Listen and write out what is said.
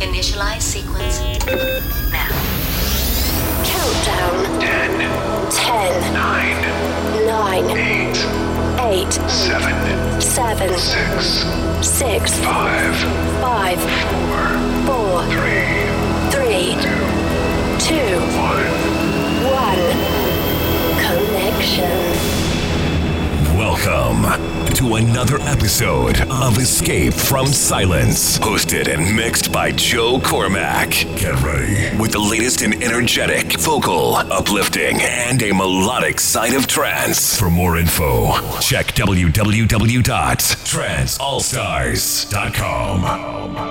Initialize sequence now. Countdown. 10, 10, 9, 9, 8, 8, 7, 7, 6, 6, 5, 5, 4, 4, 3, 3, 2, 2, 1. 1. Connection. Welcome to another episode of Escape from Silence, hosted and mixed by Joe Cormack. Get ready with the latest in energetic, vocal, uplifting, and a melodic side of trance. For more info, check www.tranceallstars.com.